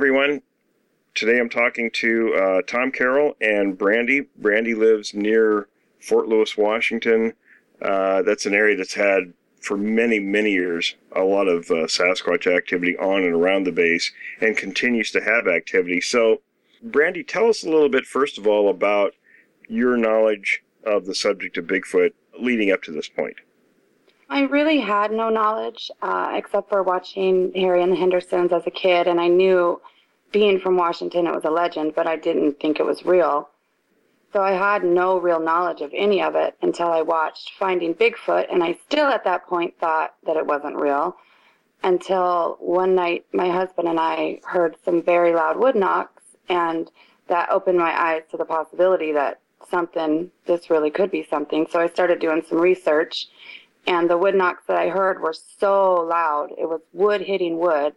Everyone. Today I'm talking to uh, Tom Carroll and Brandy. Brandy lives near Fort Lewis, Washington. Uh, that's an area that's had, for many, many years, a lot of uh, Sasquatch activity on and around the base and continues to have activity. So, Brandy, tell us a little bit, first of all, about your knowledge of the subject of Bigfoot leading up to this point. I really had no knowledge uh, except for watching Harry and the Hendersons as a kid, and I knew being from Washington it was a legend, but I didn't think it was real. So I had no real knowledge of any of it until I watched Finding Bigfoot, and I still at that point thought that it wasn't real until one night my husband and I heard some very loud wood knocks, and that opened my eyes to the possibility that something, this really could be something. So I started doing some research and the wood knocks that I heard were so loud. It was wood hitting wood,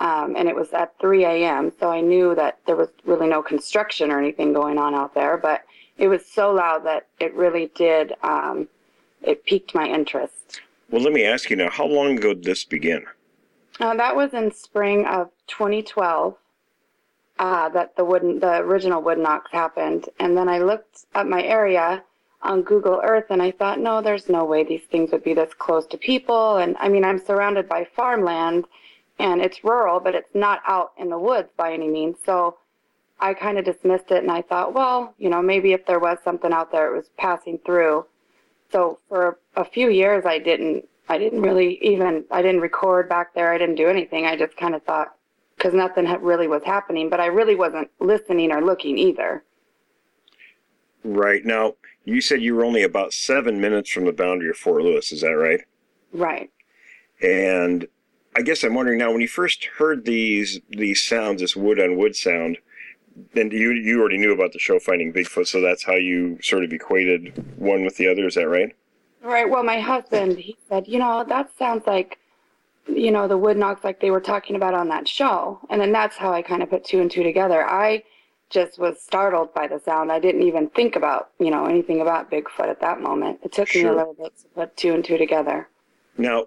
um, and it was at 3 a.m. So I knew that there was really no construction or anything going on out there. But it was so loud that it really did. Um, it piqued my interest. Well, let me ask you now: How long ago did this begin? Uh, that was in spring of 2012. Uh, that the wooden, the original wood knocks happened, and then I looked at my area on Google Earth and I thought, no, there's no way these things would be this close to people. And I mean, I'm surrounded by farmland and it's rural, but it's not out in the woods by any means. So I kind of dismissed it and I thought, well, you know, maybe if there was something out there, it was passing through. So for a few years, I didn't, I didn't really even, I didn't record back there. I didn't do anything. I just kind of thought, because nothing really was happening, but I really wasn't listening or looking either. Right. Now, you said you were only about seven minutes from the boundary of Fort Lewis. Is that right? Right. And I guess I'm wondering now, when you first heard these these sounds, this wood on wood sound, then you you already knew about the show Finding Bigfoot, so that's how you sort of equated one with the other. Is that right? Right. Well, my husband he said, you know, that sounds like, you know, the wood knocks like they were talking about on that show, and then that's how I kind of put two and two together. I just was startled by the sound. I didn't even think about, you know, anything about Bigfoot at that moment. It took sure. me a little bit to put two and two together. Now,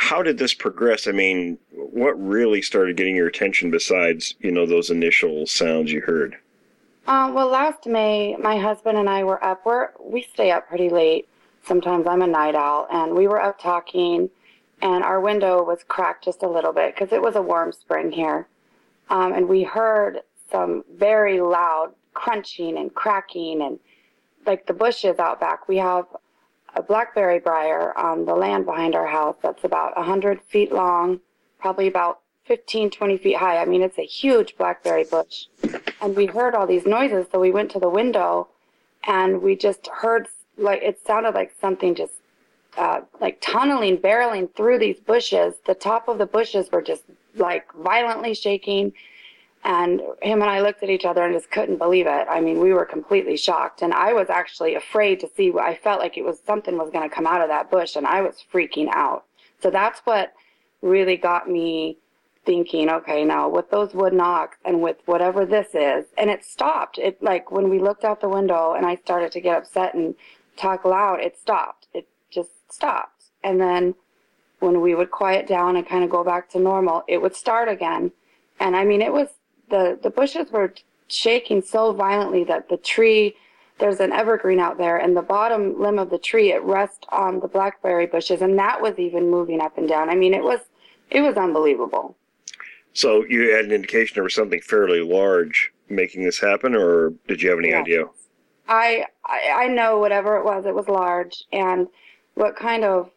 how did this progress? I mean, what really started getting your attention besides, you know, those initial sounds you heard? Uh, well, last May, my husband and I were up. We're, we stay up pretty late. Sometimes I'm a night owl, and we were up talking, and our window was cracked just a little bit because it was a warm spring here. Um, and we heard some very loud crunching and cracking and like the bushes out back. We have a blackberry briar on the land behind our house that's about 100 feet long, probably about 15, 20 feet high. I mean, it's a huge blackberry bush. And we heard all these noises, so we went to the window and we just heard like it sounded like something just uh, like tunneling, barreling through these bushes. The top of the bushes were just like violently shaking and him and I looked at each other and just couldn't believe it. I mean, we were completely shocked. And I was actually afraid to see I felt like it was something was going to come out of that bush. And I was freaking out. So that's what really got me thinking, okay, now with those wood knocks and with whatever this is, and it stopped. It like when we looked out the window and I started to get upset and talk loud, it stopped. It just stopped. And then when we would quiet down and kind of go back to normal, it would start again. And I mean, it was the, the bushes were shaking so violently that the tree, there's an evergreen out there, and the bottom limb of the tree, it rests on the blackberry bushes, and that was even moving up and down. I mean, it was, it was unbelievable. So you had an indication there was something fairly large making this happen, or did you have any idea? I, I I know whatever it was, it was large, and what kind of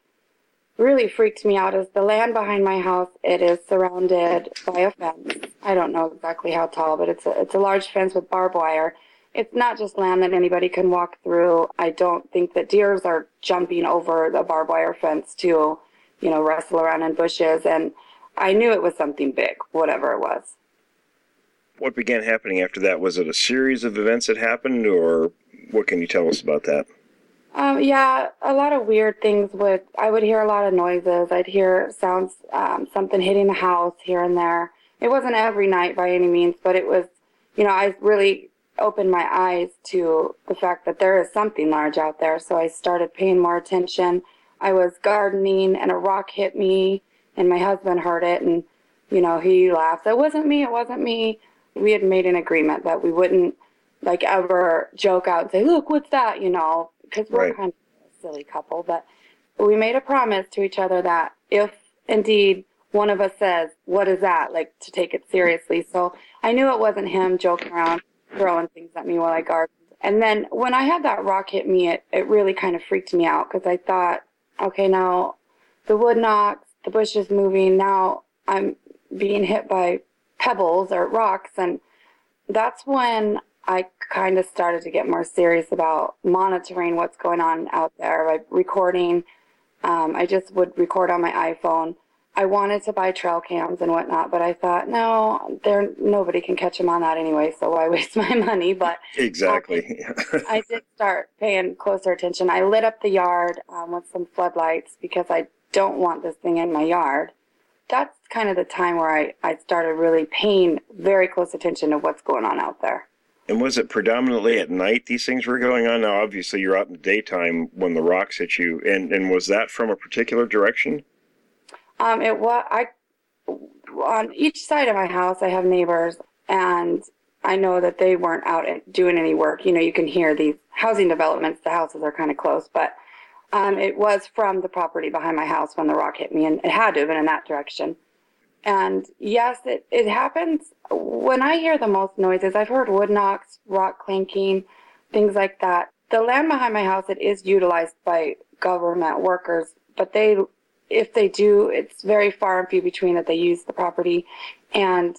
really freaked me out is the land behind my house. It is surrounded by a fence. I don't know exactly how tall, but it's a, it's a large fence with barbed wire. It's not just land that anybody can walk through. I don't think that deers are jumping over the barbed wire fence to you know, wrestle around in bushes. And I knew it was something big, whatever it was. What began happening after that? Was it a series of events that happened, or what can you tell us about that? Um, yeah, a lot of weird things would, I would hear a lot of noises. I'd hear sounds, um, something hitting the house here and there. It wasn't every night by any means, but it was, you know, I really opened my eyes to the fact that there is something large out there. So I started paying more attention. I was gardening and a rock hit me and my husband heard it and, you know, he laughed. It wasn't me. It wasn't me. We had made an agreement that we wouldn't like ever joke out and say, look, what's that? You know, because we're Right. kind of a silly couple, but we made a promise to each other that if indeed one of us says, what is that? Like to take it seriously. So I knew it wasn't him joking around, throwing things at me while I gardened. And then when I had that rock hit me, it, it really kind of freaked me out because I thought, okay, now the wood knocks, the bush is moving. Now I'm being hit by pebbles or rocks. And that's when I kind of started to get more serious about monitoring what's going on out there by recording. Um, I just would record on my iPhone. I wanted to buy trail cams and whatnot, but I thought, no, there nobody can catch them on that anyway, so why waste my money? But Exactly. I did start paying closer attention. I lit up the yard um, with some floodlights because I don't want this thing in my yard. That's kind of the time where I, I started really paying very close attention to what's going on out there. and was it predominantly at night these things were going on? Now, obviously, you're out in the daytime when the rocks hit you, and and was that from a particular direction? Um, it was I on each side of my house. I have neighbors, and I know that they weren't out doing any work. You know, you can hear these housing developments. The houses are kind of close, but um, it was from the property behind my house when the rock hit me, and it had to have been in that direction. And yes, it, it happens when I hear the most noises. I've heard wood knocks, rock clanking, things like that. The land behind my house, it is utilized by government workers, but they, if they do, it's very far and few between that they use the property. And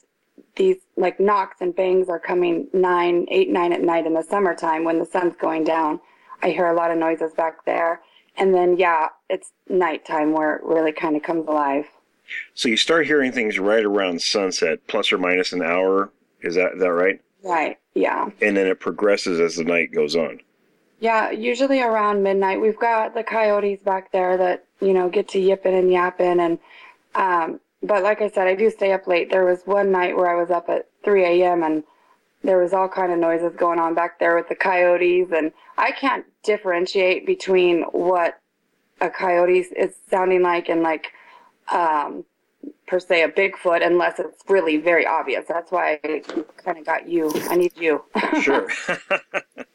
these like knocks and bangs are coming nine, eight, nine at night in the summertime when the sun's going down. I hear a lot of noises back there. And then, yeah, it's nighttime where it really kind of comes alive. So you start hearing things right around sunset, plus or minus an hour. Is that is that right? Right. Yeah. And then it progresses as the night goes on. Yeah, usually around midnight. We've got the coyotes back there that, you know, get to yipping and yapping. And, um, but like I said, I do stay up late. There was one night where I was up at 3 a.m. and there was all kind of noises going on back there with the coyotes. And I can't differentiate between what a coyote is sounding like and like, um, per se a Bigfoot unless it's really very obvious. That's why I kind of got you. I need you. Sure.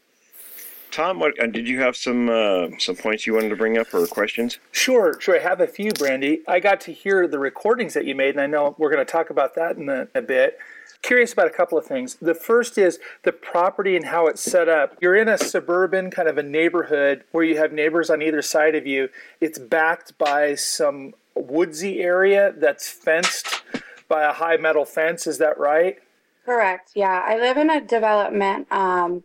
Tom, what uh, did you have some uh, some points you wanted to bring up or questions? Sure, sure. I have a few, Brandy. I got to hear the recordings that you made, and I know we're going to talk about that in a, a bit. Curious about a couple of things. The first is the property and how it's set up. You're in a suburban kind of a neighborhood where you have neighbors on either side of you. It's backed by some woodsy area that's fenced by a high metal fence. Is that right? Correct. Yeah, I live in a development, um,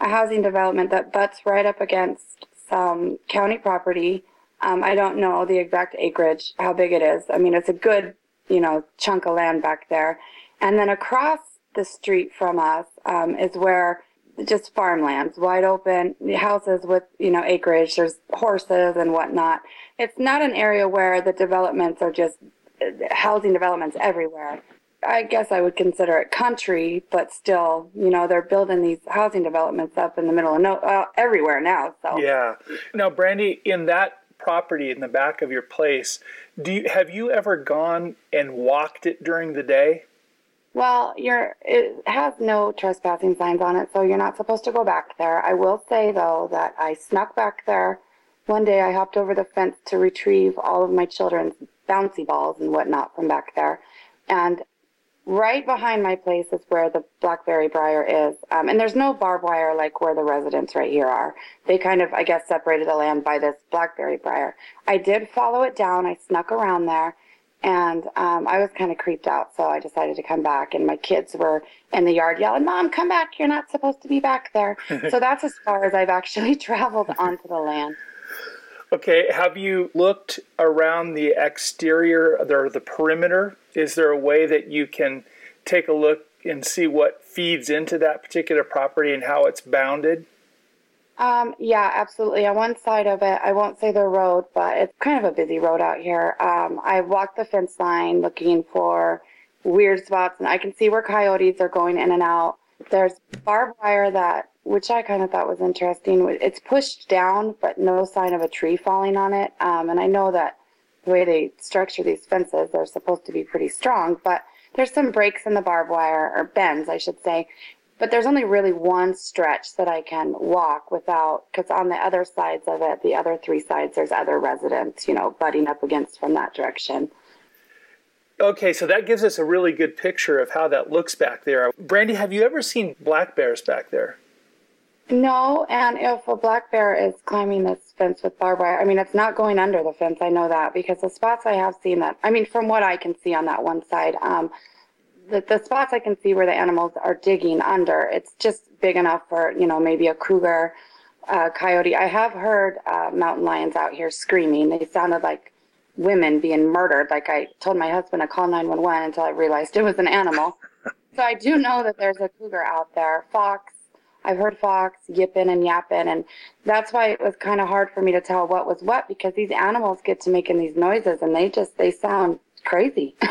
a housing development that butts right up against some county property. Um, I don't know the exact acreage, how big it is. I mean, it's a good, you know, chunk of land back there. And then across the street from us um, is where just farmlands, wide open houses with, you know, acreage. There's horses and whatnot. It's not an area where the developments are just uh, housing developments everywhere. I guess I would consider it country, but still, you know, they're building these housing developments up in the middle of no, uh, everywhere now. So Yeah. Now, Brandy, in that property in the back of your place, do you, have you ever gone and walked it during the day? Well, you're it has no trespassing signs on it, so you're not supposed to go back there. I will say though that I snuck back there. One day I hopped over the fence to retrieve all of my children's bouncy balls and whatnot from back there. And right behind my place is where the blackberry briar is. Um, and there's no barbed wire like where the residents right here are. They kind of, I guess, separated the land by this blackberry briar. I did follow it down. I snuck around there and um, I was kind of creeped out. So I decided to come back. And my kids were in the yard yelling, Mom, come back. You're not supposed to be back there. so that's as far as I've actually traveled onto the land. Okay, have you looked around the exterior or the perimeter? Is there a way that you can take a look and see what feeds into that particular property and how it's bounded? Um, yeah, absolutely. On one side of it, I won't say the road, but it's kind of a busy road out here. Um, I walked the fence line looking for weird spots, and I can see where coyotes are going in and out. There's barbed wire that, which I kind of thought was interesting. It's pushed down, but no sign of a tree falling on it. Um, and I know that the way they structure these fences, they're supposed to be pretty strong, but there's some breaks in the barbed wire, or bends, I should say, but there's only really one stretch that I can walk without, because on the other sides of it, the other three sides, there's other residents, you know, butting up against from that direction. Okay, so that gives us a really good picture of how that looks back there. Brandy, have you ever seen black bears back there? No, and if a black bear is climbing this fence with barbed wire, I mean, it's not going under the fence. I know that because the spots I have seen that, I mean, from what I can see on that one side, um, the, the spots I can see where the animals are digging under, it's just big enough for, you know, maybe a cougar, coyote. I have heard uh, mountain lions out here screaming. They sounded like women being murdered. Like I told my husband to call 911 until I realized it was an animal. so I do know that there's a cougar out there. Fox, I've heard fox yipping and yapping. And that's why it was kind of hard for me to tell what was what because these animals get to making these noises and they just, they sound crazy.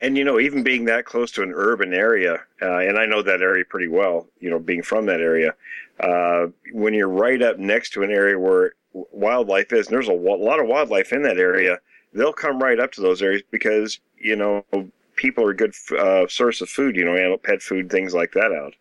and you know even being that close to an urban area uh, and i know that area pretty well you know being from that area uh, when you're right up next to an area where wildlife is and there's a lot of wildlife in that area they'll come right up to those areas because you know people are a good uh, source of food you know animal pet food things like that out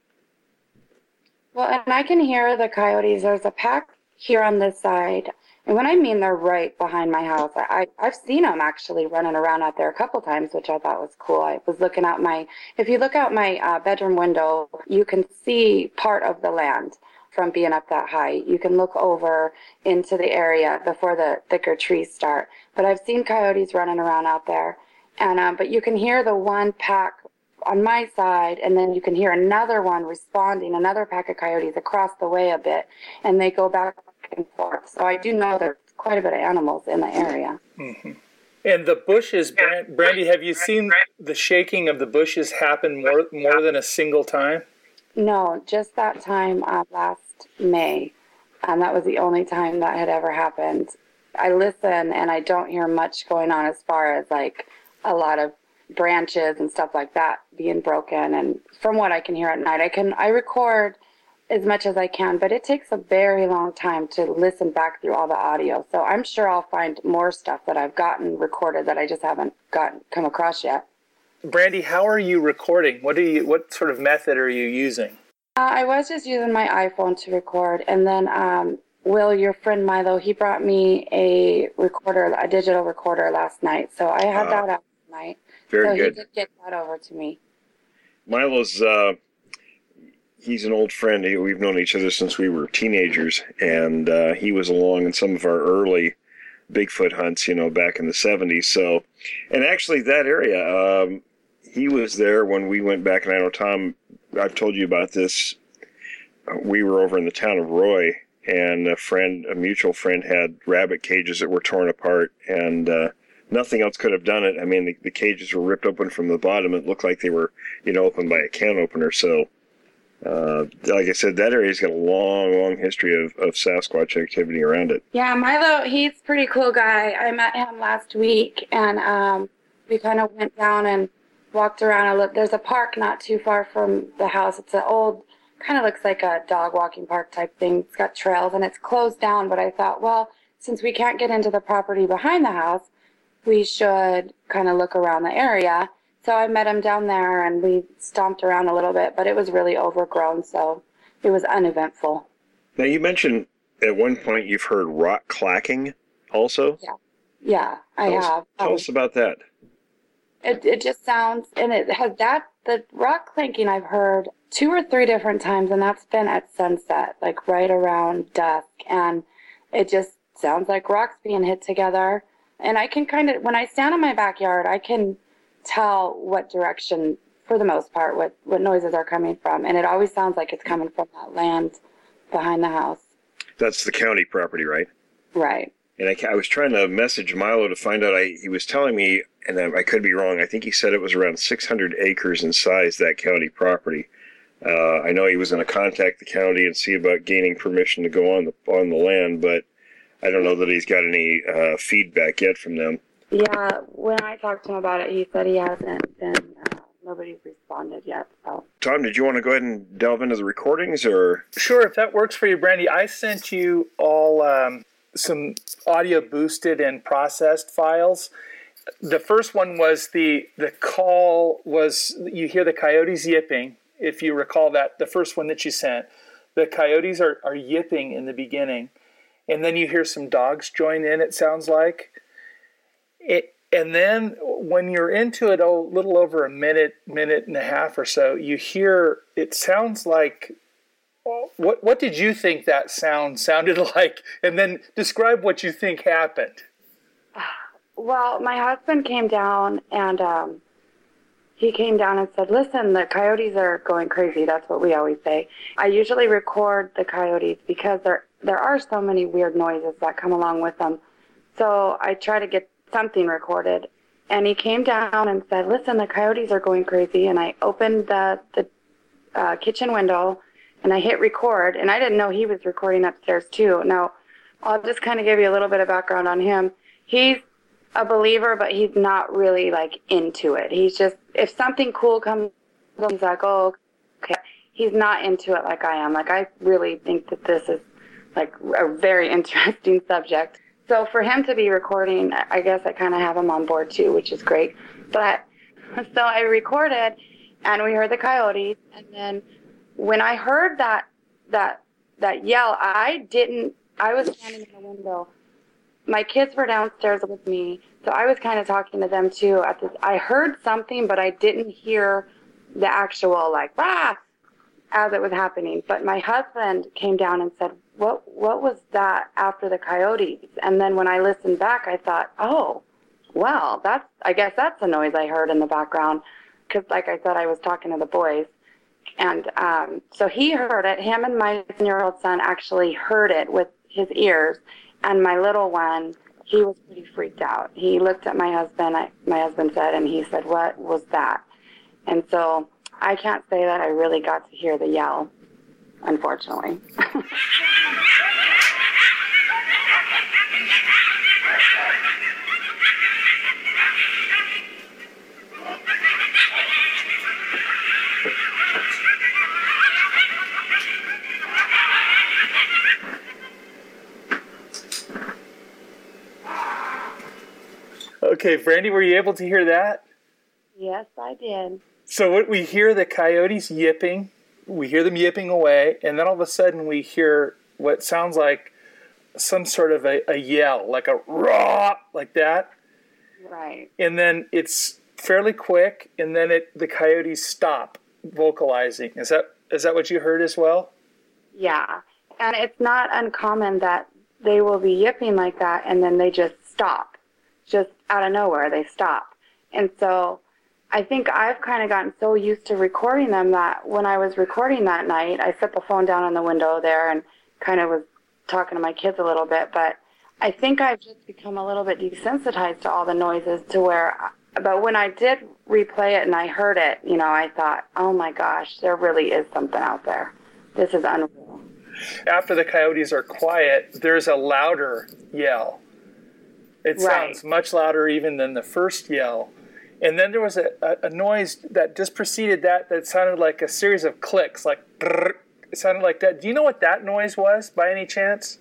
well and i can hear the coyotes there's a pack here on this side and when I mean they're right behind my house, I, I've seen them actually running around out there a couple times, which I thought was cool. I was looking out my, if you look out my uh, bedroom window, you can see part of the land from being up that high. You can look over into the area before the thicker trees start. But I've seen coyotes running around out there. And, um, but you can hear the one pack on my side, and then you can hear another one responding, another pack of coyotes across the way a bit, and they go back and forth. So I do know there's quite a bit of animals in the area. Mm-hmm. And the bushes, Brandy, have you seen the shaking of the bushes happen more more than a single time? No, just that time uh, last May. Um, that was the only time that had ever happened. I listen and I don't hear much going on as far as like a lot of branches and stuff like that being broken. And from what I can hear at night, I can I record as much as I can, but it takes a very long time to listen back through all the audio. So I'm sure I'll find more stuff that I've gotten recorded that I just haven't gotten come across yet. Brandy, how are you recording? What do you what sort of method are you using? Uh, I was just using my iPhone to record, and then um, Will, your friend Milo, he brought me a recorder, a digital recorder last night. So I had uh, that out tonight. Very so good. he did get that over to me. Milo's uh, he's an old friend. We've known each other since we were teenagers, and uh, he was along in some of our early Bigfoot hunts, you know, back in the 70s. So, and actually, that area, um, he was there when we went back, and I know Tom, I've told you about this. We were over in the town of Roy, and a friend, a mutual friend, had rabbit cages that were torn apart, and uh, nothing else could have done it. I mean, the, the cages were ripped open from the bottom. It looked like they were, you know, opened by a can opener. So, uh, like I said, that area's got a long, long history of, of Sasquatch activity around it. Yeah, Milo, he's pretty cool guy. I met him last week, and um, we kind of went down and walked around. A look. There's a park not too far from the house. It's an old, kind of looks like a dog walking park type thing. It's got trails, and it's closed down. But I thought, well, since we can't get into the property behind the house, we should kind of look around the area. So I met him down there and we stomped around a little bit, but it was really overgrown, so it was uneventful. Now, you mentioned at one point you've heard rock clacking also? Yeah. Yeah, I tell have. Us, tell um, us about that. It, it just sounds, and it has that, the rock clanking I've heard two or three different times, and that's been at sunset, like right around dusk. And it just sounds like rocks being hit together. And I can kind of, when I stand in my backyard, I can tell what direction, for the most part, what, what noises are coming from. And it always sounds like it's coming from that land behind the house. That's the county property, right? Right. and I, I was trying to message Milo to find out. I he was telling me, and I, I could be wrong. I think he said it was around 600 acres in size that county property. Uh, I know he was going to contact the county and see about gaining permission to go on the on the land, but I don't know that he's got any uh, feedback yet from them. Yeah, when I talked to him about it, he said he hasn't been, uh, nobody's responded yet. So, Tom, did you want to go ahead and delve into the recordings, or Sure, if that works for you, Brandy, I sent you all um, some audio boosted and processed files. The first one was the the call was you hear the coyotes yipping. If you recall that, the first one that you sent, the coyotes are, are yipping in the beginning, and then you hear some dogs join in. It sounds like it, and then when you're into it a little over a minute, minute and a half or so, you hear it sounds like what what did you think that sound sounded like? And then describe what you think happened. well, my husband came down and um, he came down and said, "Listen, the coyotes are going crazy." That's what we always say. I usually record the coyotes because there there are so many weird noises that come along with them. So I try to get something recorded. And he came down and said, "Listen, the coyotes are going crazy." And I opened the the uh, kitchen window and I hit record. And I didn't know he was recording upstairs too. Now, I'll just kind of give you a little bit of background on him. He's a believer, but he's not really like into it. He's just if something cool comes, he's like, "Oh, okay." He's not into it like I am. Like I really think that this is like a very interesting subject. So for him to be recording, I guess I kind of have him on board too, which is great. But so I recorded, and we heard the coyotes, and then when I heard that that that yell, I didn't. I was standing in the window. My kids were downstairs with me, so I was kind of talking to them too. At this, I heard something, but I didn't hear the actual like ah as it was happening. But my husband came down and said, "What what was that after the coyotes?" And then when I listened back, I thought, "Oh, well, that's I guess that's the noise I heard in the background." Because, like I said, I was talking to the boys, and um, so he heard it. Him and my year-old son actually heard it with his ears, and my little one, he was pretty freaked out. He looked at my husband. I, my husband said, and he said, "What was that?" And so I can't say that I really got to hear the yell, unfortunately. Okay, Brandy, were you able to hear that? yes, I did. So what we hear the coyotes yipping, we hear them yipping away, and then all of a sudden we hear what sounds like some sort of a, a yell, like a raw, like that, Right. and then it's fairly quick, and then it the coyotes stop vocalizing. Is that is that what you heard as well? Yeah. And it's not uncommon that they will be yipping like that and then they just stop. Just out of nowhere, they stop. And so I think I've kind of gotten so used to recording them that when I was recording that night, I set the phone down on the window there and kind of was talking to my kids a little bit. But I think I've just become a little bit desensitized to all the noises to where, but when I did replay it and I heard it, you know, I thought, oh my gosh, there really is something out there. This is unreal. After the coyotes are quiet, there's a louder yell. It Right. sounds much louder even than the first yell. And then there was a, a, a noise that just preceded that that sounded like a series of clicks, like brrr. it sounded like that. Do you know what that noise was by any chance?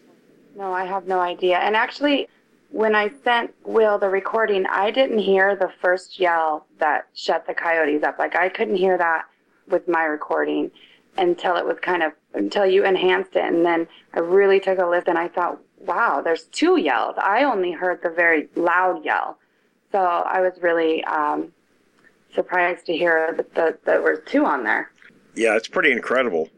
No, I have no idea. And actually, when I sent Will the recording, I didn't hear the first yell that shut the coyotes up. Like I couldn't hear that with my recording until it was kind of until you enhanced it, and then I really took a listen. And I thought, wow, there's two yells. I only heard the very loud yell, so I was really um, surprised to hear that the, there were two on there. Yeah, it's pretty incredible.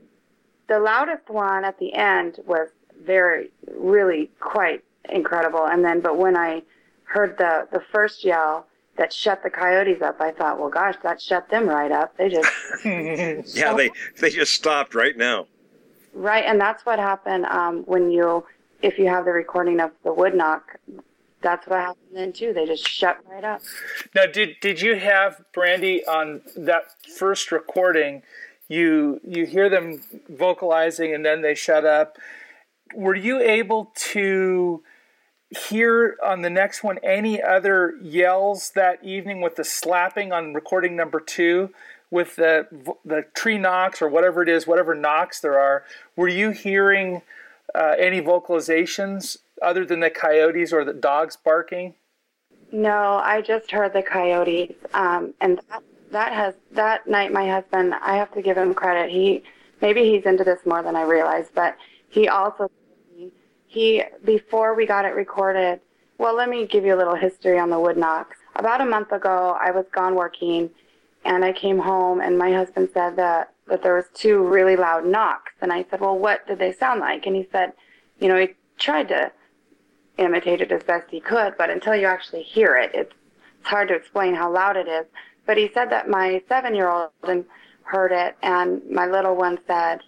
the loudest one at the end was very really quite incredible and then but when i heard the the first yell that shut the coyotes up i thought well gosh that shut them right up they just Yeah, they they just stopped right now. right and that's what happened um, when you if you have the recording of the wood knock, that's what happened then too. They just shut right up. Now, did did you have Brandy on that first recording? You you hear them vocalizing and then they shut up. Were you able to hear on the next one any other yells that evening with the slapping on recording number two? With the the tree knocks or whatever it is, whatever knocks there are, were you hearing uh, any vocalizations other than the coyotes or the dogs barking? No, I just heard the coyotes, um, and that, that has that night. My husband, I have to give him credit. He maybe he's into this more than I realize, but he also he before we got it recorded. Well, let me give you a little history on the wood knocks. About a month ago, I was gone working, and I came home, and my husband said that that there was two really loud knocks, and I said, "Well, what did they sound like?" And he said, "You know, he tried to imitate it as best he could, but until you actually hear it, it's, it's hard to explain how loud it is. But he said that my seven year old heard it, and my little one said,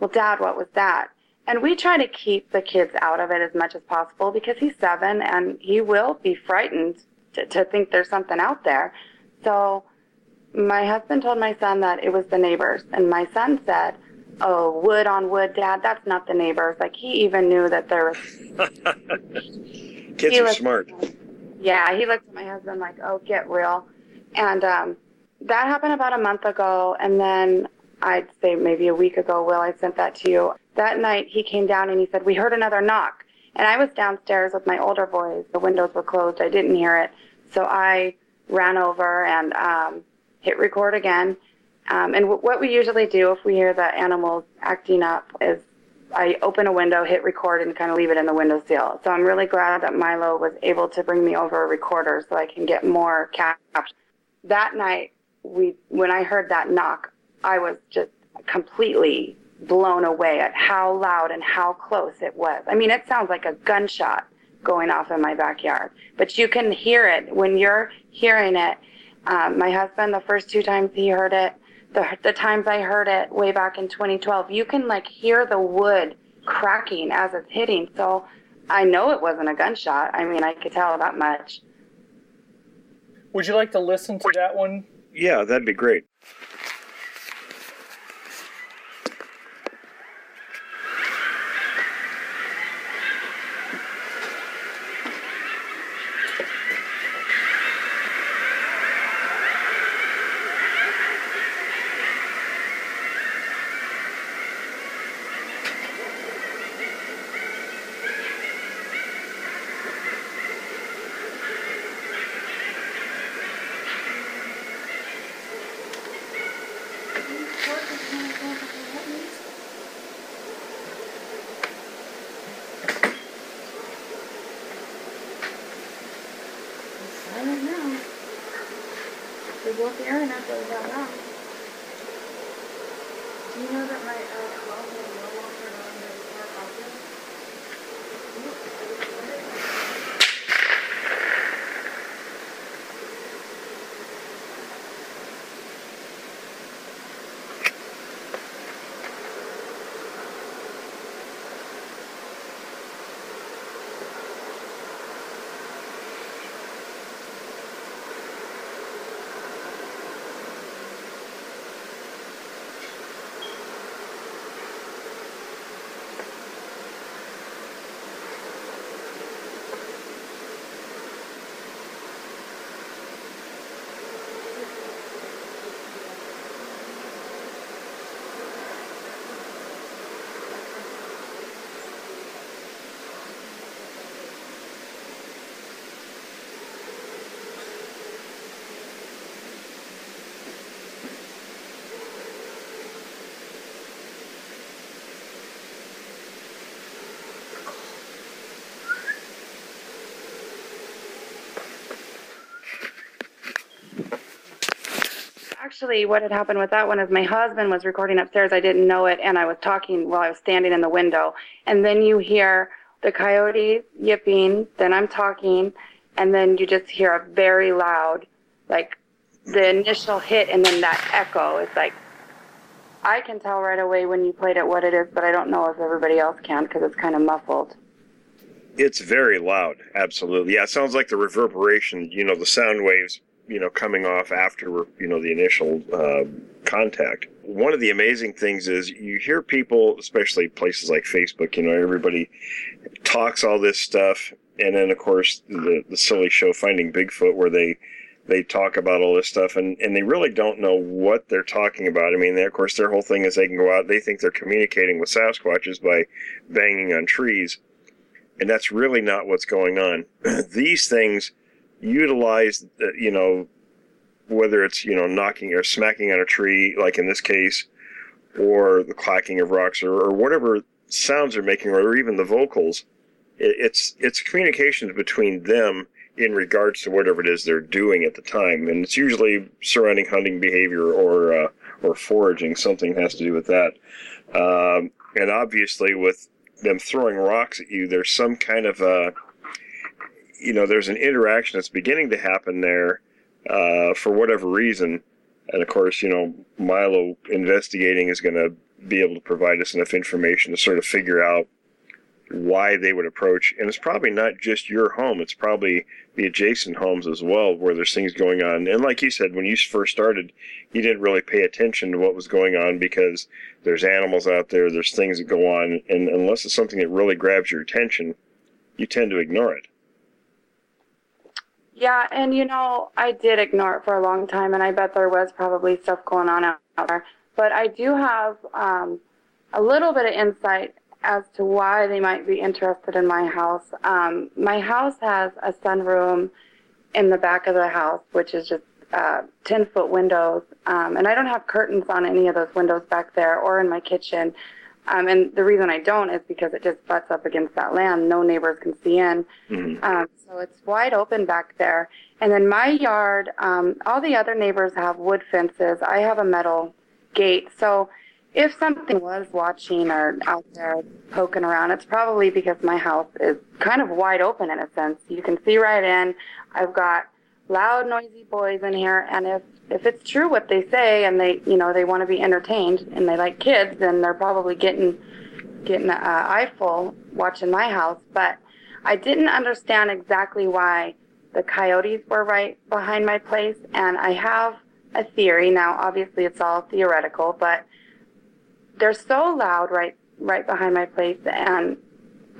Well, Dad, what was that? And we try to keep the kids out of it as much as possible because he's seven and he will be frightened to, to think there's something out there. So my husband told my son that it was the neighbors, and my son said, oh, wood on wood, Dad, that's not the neighbors. Like he even knew that there was. Kids He are looked- smart. Yeah, he looked at my husband like, oh, get real. And um, that happened about a month ago. And then I'd say maybe a week ago, Will, I sent that to you. That night he came down and he said, we heard another knock. And I was downstairs with my older boys. The windows were closed. I didn't hear it. So I ran over and um, hit record again. Um, and w- what we usually do if we hear the animals acting up is I open a window, hit record, and kind of leave it in the windowsill. So I'm really glad that Milo was able to bring me over a recorder so I can get more captions. That night, we when I heard that knock, I was just completely blown away at how loud and how close it was. I mean, it sounds like a gunshot going off in my backyard, but you can hear it when you're hearing it. Um, my husband, the first two times he heard it, the, the times I heard it way back in 2012, you can like hear the wood cracking as it's hitting. So I know it wasn't a gunshot. I mean, I could tell that much. Would you like to listen to that one? Yeah, that'd be great. Actually, what had happened with that one is my husband was recording upstairs. I didn't know it, and I was talking while I was standing in the window. And then you hear the coyotes yipping, then I'm talking, and then you just hear a very loud, like the initial hit, and then that echo. It's like, I can tell right away when you played it what it is, but I don't know if everybody else can because it's kind of muffled. It's very loud. Absolutely. Yeah, it sounds like the reverberation, you know, the sound waves, you know, coming off after, you know, the initial uh, contact. One of the amazing things is you hear people, especially places like Facebook, you know, everybody talks all this stuff. And then, of course, the, the silly show Finding Bigfoot, where they they talk about all this stuff and, and they really don't know what they're talking about. I mean, they, of course, their whole thing is they can go out, they think they're communicating with Sasquatches by banging on trees and that's really not what's going on. These things utilize, uh, you know, whether it's you know knocking or smacking on a tree, like in this case, or the clacking of rocks, or, or whatever sounds they're making, or even the vocals. It, it's it's communications between them in regards to whatever it is they're doing at the time, and it's usually surrounding hunting behavior or uh, or foraging. Something has to do with that, um, and obviously with them throwing rocks at you, there's some kind of a, you know, there's an interaction that's beginning to happen there uh, for whatever reason. And of course, you know, Milo investigating is going to be able to provide us enough information to sort of figure out why they would approach. And it's probably not just your home, it's probably the adjacent homes as well, where there's things going on. And like you said, when you first started, you didn't really pay attention to what was going on because there's animals out there, there's things that go on. And unless it's something that really grabs your attention, you tend to ignore it. Yeah, and you know, I did ignore it for a long time, and I bet there was probably stuff going on out there. But I do have um, a little bit of insight as to why they might be interested in my house. Um, my house has a sunroom in the back of the house, which is just uh, 10 foot windows. Um, and I don't have curtains on any of those windows back there or in my kitchen. Um, and the reason I don't is because it just butts up against that land. No neighbors can see in. Mm-hmm. Um, so it's wide open back there. And then my yard, um, all the other neighbors have wood fences. I have a metal gate. So if something was watching or out there poking around, it's probably because my house is kind of wide open in a sense. You can see right in. I've got loud, noisy boys in here, and if if it's true what they say, and they you know they want to be entertained and they like kids, then they're probably getting getting an eyeful watching my house. But I didn't understand exactly why the coyotes were right behind my place, and I have a theory. Now, obviously, it's all theoretical, but they're so loud right right behind my place, and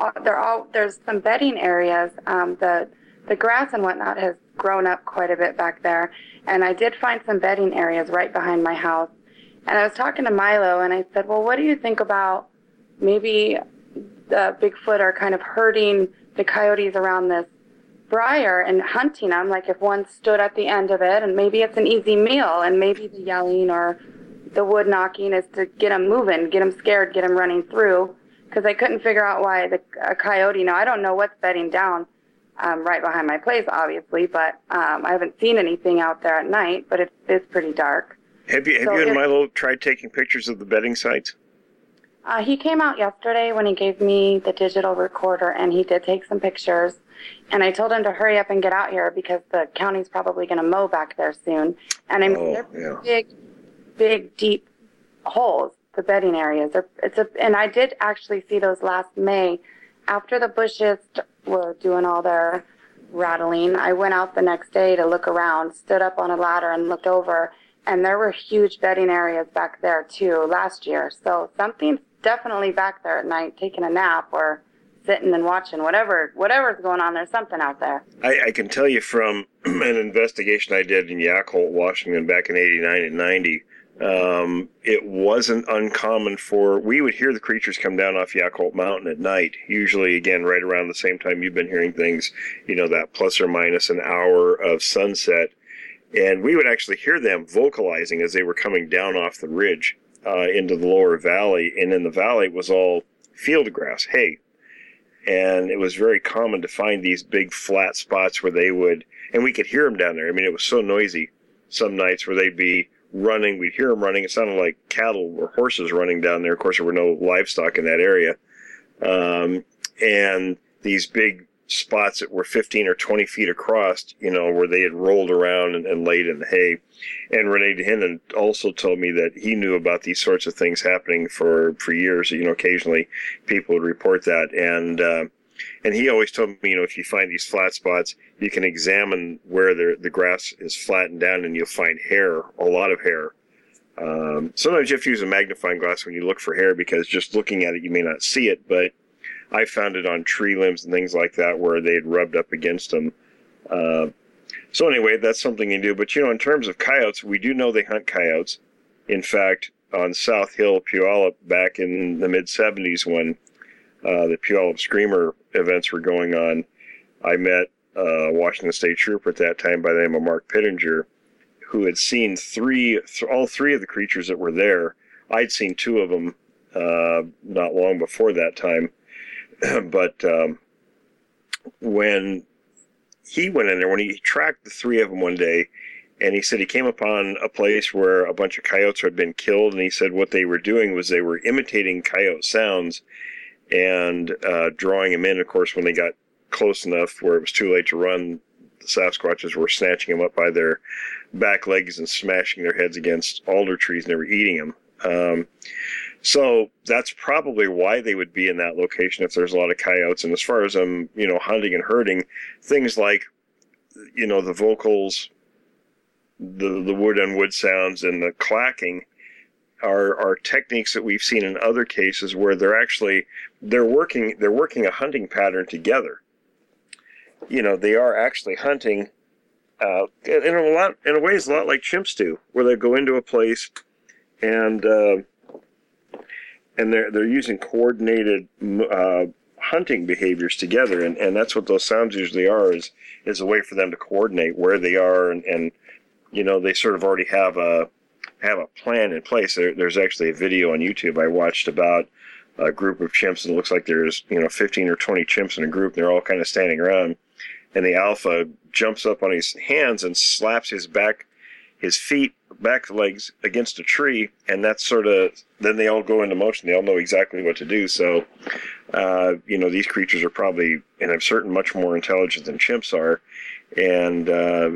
uh, they're all there's some bedding areas. Um, the the grass and whatnot has grown up quite a bit back there, and I did find some bedding areas right behind my house. And I was talking to Milo, and I said, "Well, what do you think about maybe the Bigfoot are kind of herding the coyotes around this briar and hunting them? Like if one stood at the end of it, and maybe it's an easy meal, and maybe the yelling or the wood knocking is to get them moving, get them scared, get them running through. Because I couldn't figure out why the a coyote. Now I don't know what's bedding down um, right behind my place, obviously, but um, I haven't seen anything out there at night. But it is pretty dark. Have you have so you and Milo tried taking pictures of the bedding sites? Uh, he came out yesterday when he gave me the digital recorder, and he did take some pictures. And I told him to hurry up and get out here because the county's probably going to mow back there soon. And I mean, oh, they're yeah. big big, deep holes, the bedding areas. It's a, and I did actually see those last May after the bushes were doing all their rattling. I went out the next day to look around, stood up on a ladder and looked over, and there were huge bedding areas back there too last year. So something's definitely back there at night taking a nap or sitting and watching whatever whatever's going on. There's something out there. I, I can tell you from an investigation I did in Yacolt, Washington, back in '89 and '90 um, it wasn't uncommon for we would hear the creatures come down off Yacolt Mountain at night. Usually, again, right around the same time you've been hearing things. You know that plus or minus an hour of sunset, and we would actually hear them vocalizing as they were coming down off the ridge uh, into the lower valley. And in the valley was all field grass, hay, and it was very common to find these big flat spots where they would, and we could hear them down there. I mean, it was so noisy some nights where they'd be running. We'd hear them running. It sounded like cattle or horses running down there. Of course, there were no livestock in that area. Um, and these big spots that were 15 or 20 feet across, you know, where they had rolled around and, and laid in the hay. And Rene Dahinden also told me that he knew about these sorts of things happening for, for years. You know, occasionally people would report that. And, uh, and he always told me, you know, if you find these flat spots, you can examine where the the grass is flattened down, and you'll find hair, a lot of hair. Um, sometimes you have to use a magnifying glass when you look for hair because just looking at it, you may not see it. But I found it on tree limbs and things like that where they had rubbed up against them. Uh, so anyway, that's something you do. But you know, in terms of coyotes, we do know they hunt coyotes. In fact, on South Hill, Puyallup, back in the mid '70s, when uh, the Puyallup Screamer events were going on, I met a Washington State Trooper at that time by the name of Mark Pittenger, who had seen three, th- all three of the creatures that were there. I'd seen two of them uh, not long before that time, but um, when he went in there, when he tracked the three of them one day, and he said he came upon a place where a bunch of coyotes had been killed, and he said what they were doing was they were imitating coyote sounds and uh, drawing them in. Of course, when they got close enough where it was too late to run, the Sasquatches were snatching them up by their back legs and smashing their heads against alder trees, and they were eating them. Um, so that's probably why they would be in that location if there's a lot of coyotes. And as far as them, um, you know, hunting and herding, things like, you know, the vocals, the the wood on wood sounds, and the clacking are are techniques that we've seen in other cases where they're actually they're working they're working a hunting pattern together. You know, they are actually hunting. Uh, in a lot, in a way, it's a lot like chimps do, where they go into a place and uh, and they're they're using coordinated uh, hunting behaviors together, and, and that's what those sounds usually are is is a way for them to coordinate where they are, and, and you know they sort of already have a have a plan in place. There, there's actually a video on YouTube I watched about a group of chimps, and it looks like there's you know 15 or 20 chimps in a group. And they're all kind of standing around, and the alpha jumps up on his hands and slaps his back, his feet, back legs against a tree, and that's sort of then they all go into motion. They all know exactly what to do. So, uh, you know, these creatures are probably, and I'm certain, much more intelligent than chimps are, and uh,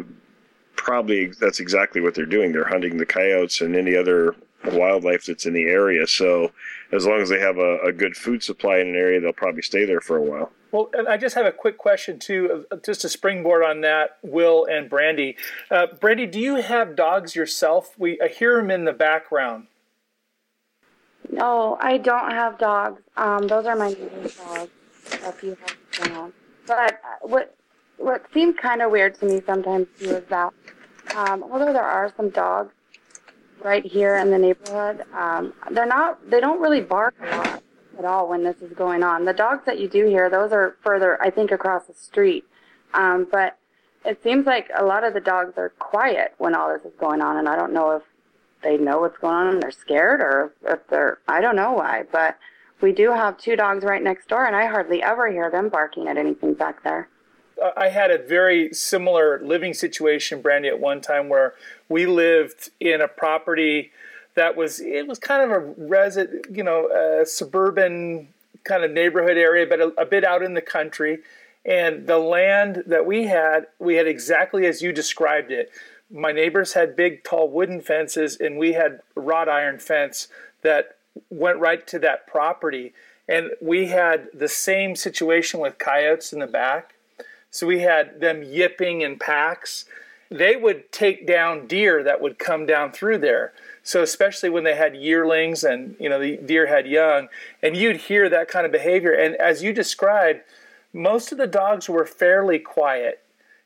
probably that's exactly what they're doing. They're hunting the coyotes and any other wildlife that's in the area. So as long as they have a, a good food supply in an area, they'll probably stay there for a while. Well, and I just have a quick question too, uh, just a springboard on that, Will and Brandy. Uh, Brandy, do you have dogs yourself? We I hear them in the background. No, I don't have dogs. Um, those are my neighbor's dogs. A few have But what what seems kind of weird to me sometimes too is that um, although there are some dogs right here in the neighborhood, um, they're not. They don't really bark a lot at all when this is going on. The dogs that you do hear, those are further, I think, across the street. Um, but it seems like a lot of the dogs are quiet when all this is going on, and I don't know if they know what's going on and they're scared, or if they're. I don't know why, but we do have two dogs right next door, and I hardly ever hear them barking at anything back there. I had a very similar living situation, Brandy, at one time where we lived in a property that was it was kind of a resident, you know, suburban kind of neighborhood area, but a, a bit out in the country. And the land that we had, we had exactly as you described it. My neighbors had big, tall wooden fences, and we had wrought iron fence that went right to that property. And we had the same situation with coyotes in the back so we had them yipping in packs. They would take down deer that would come down through there. So especially when they had yearlings and you know the deer had young, and you'd hear that kind of behavior. And as you described, most of the dogs were fairly quiet.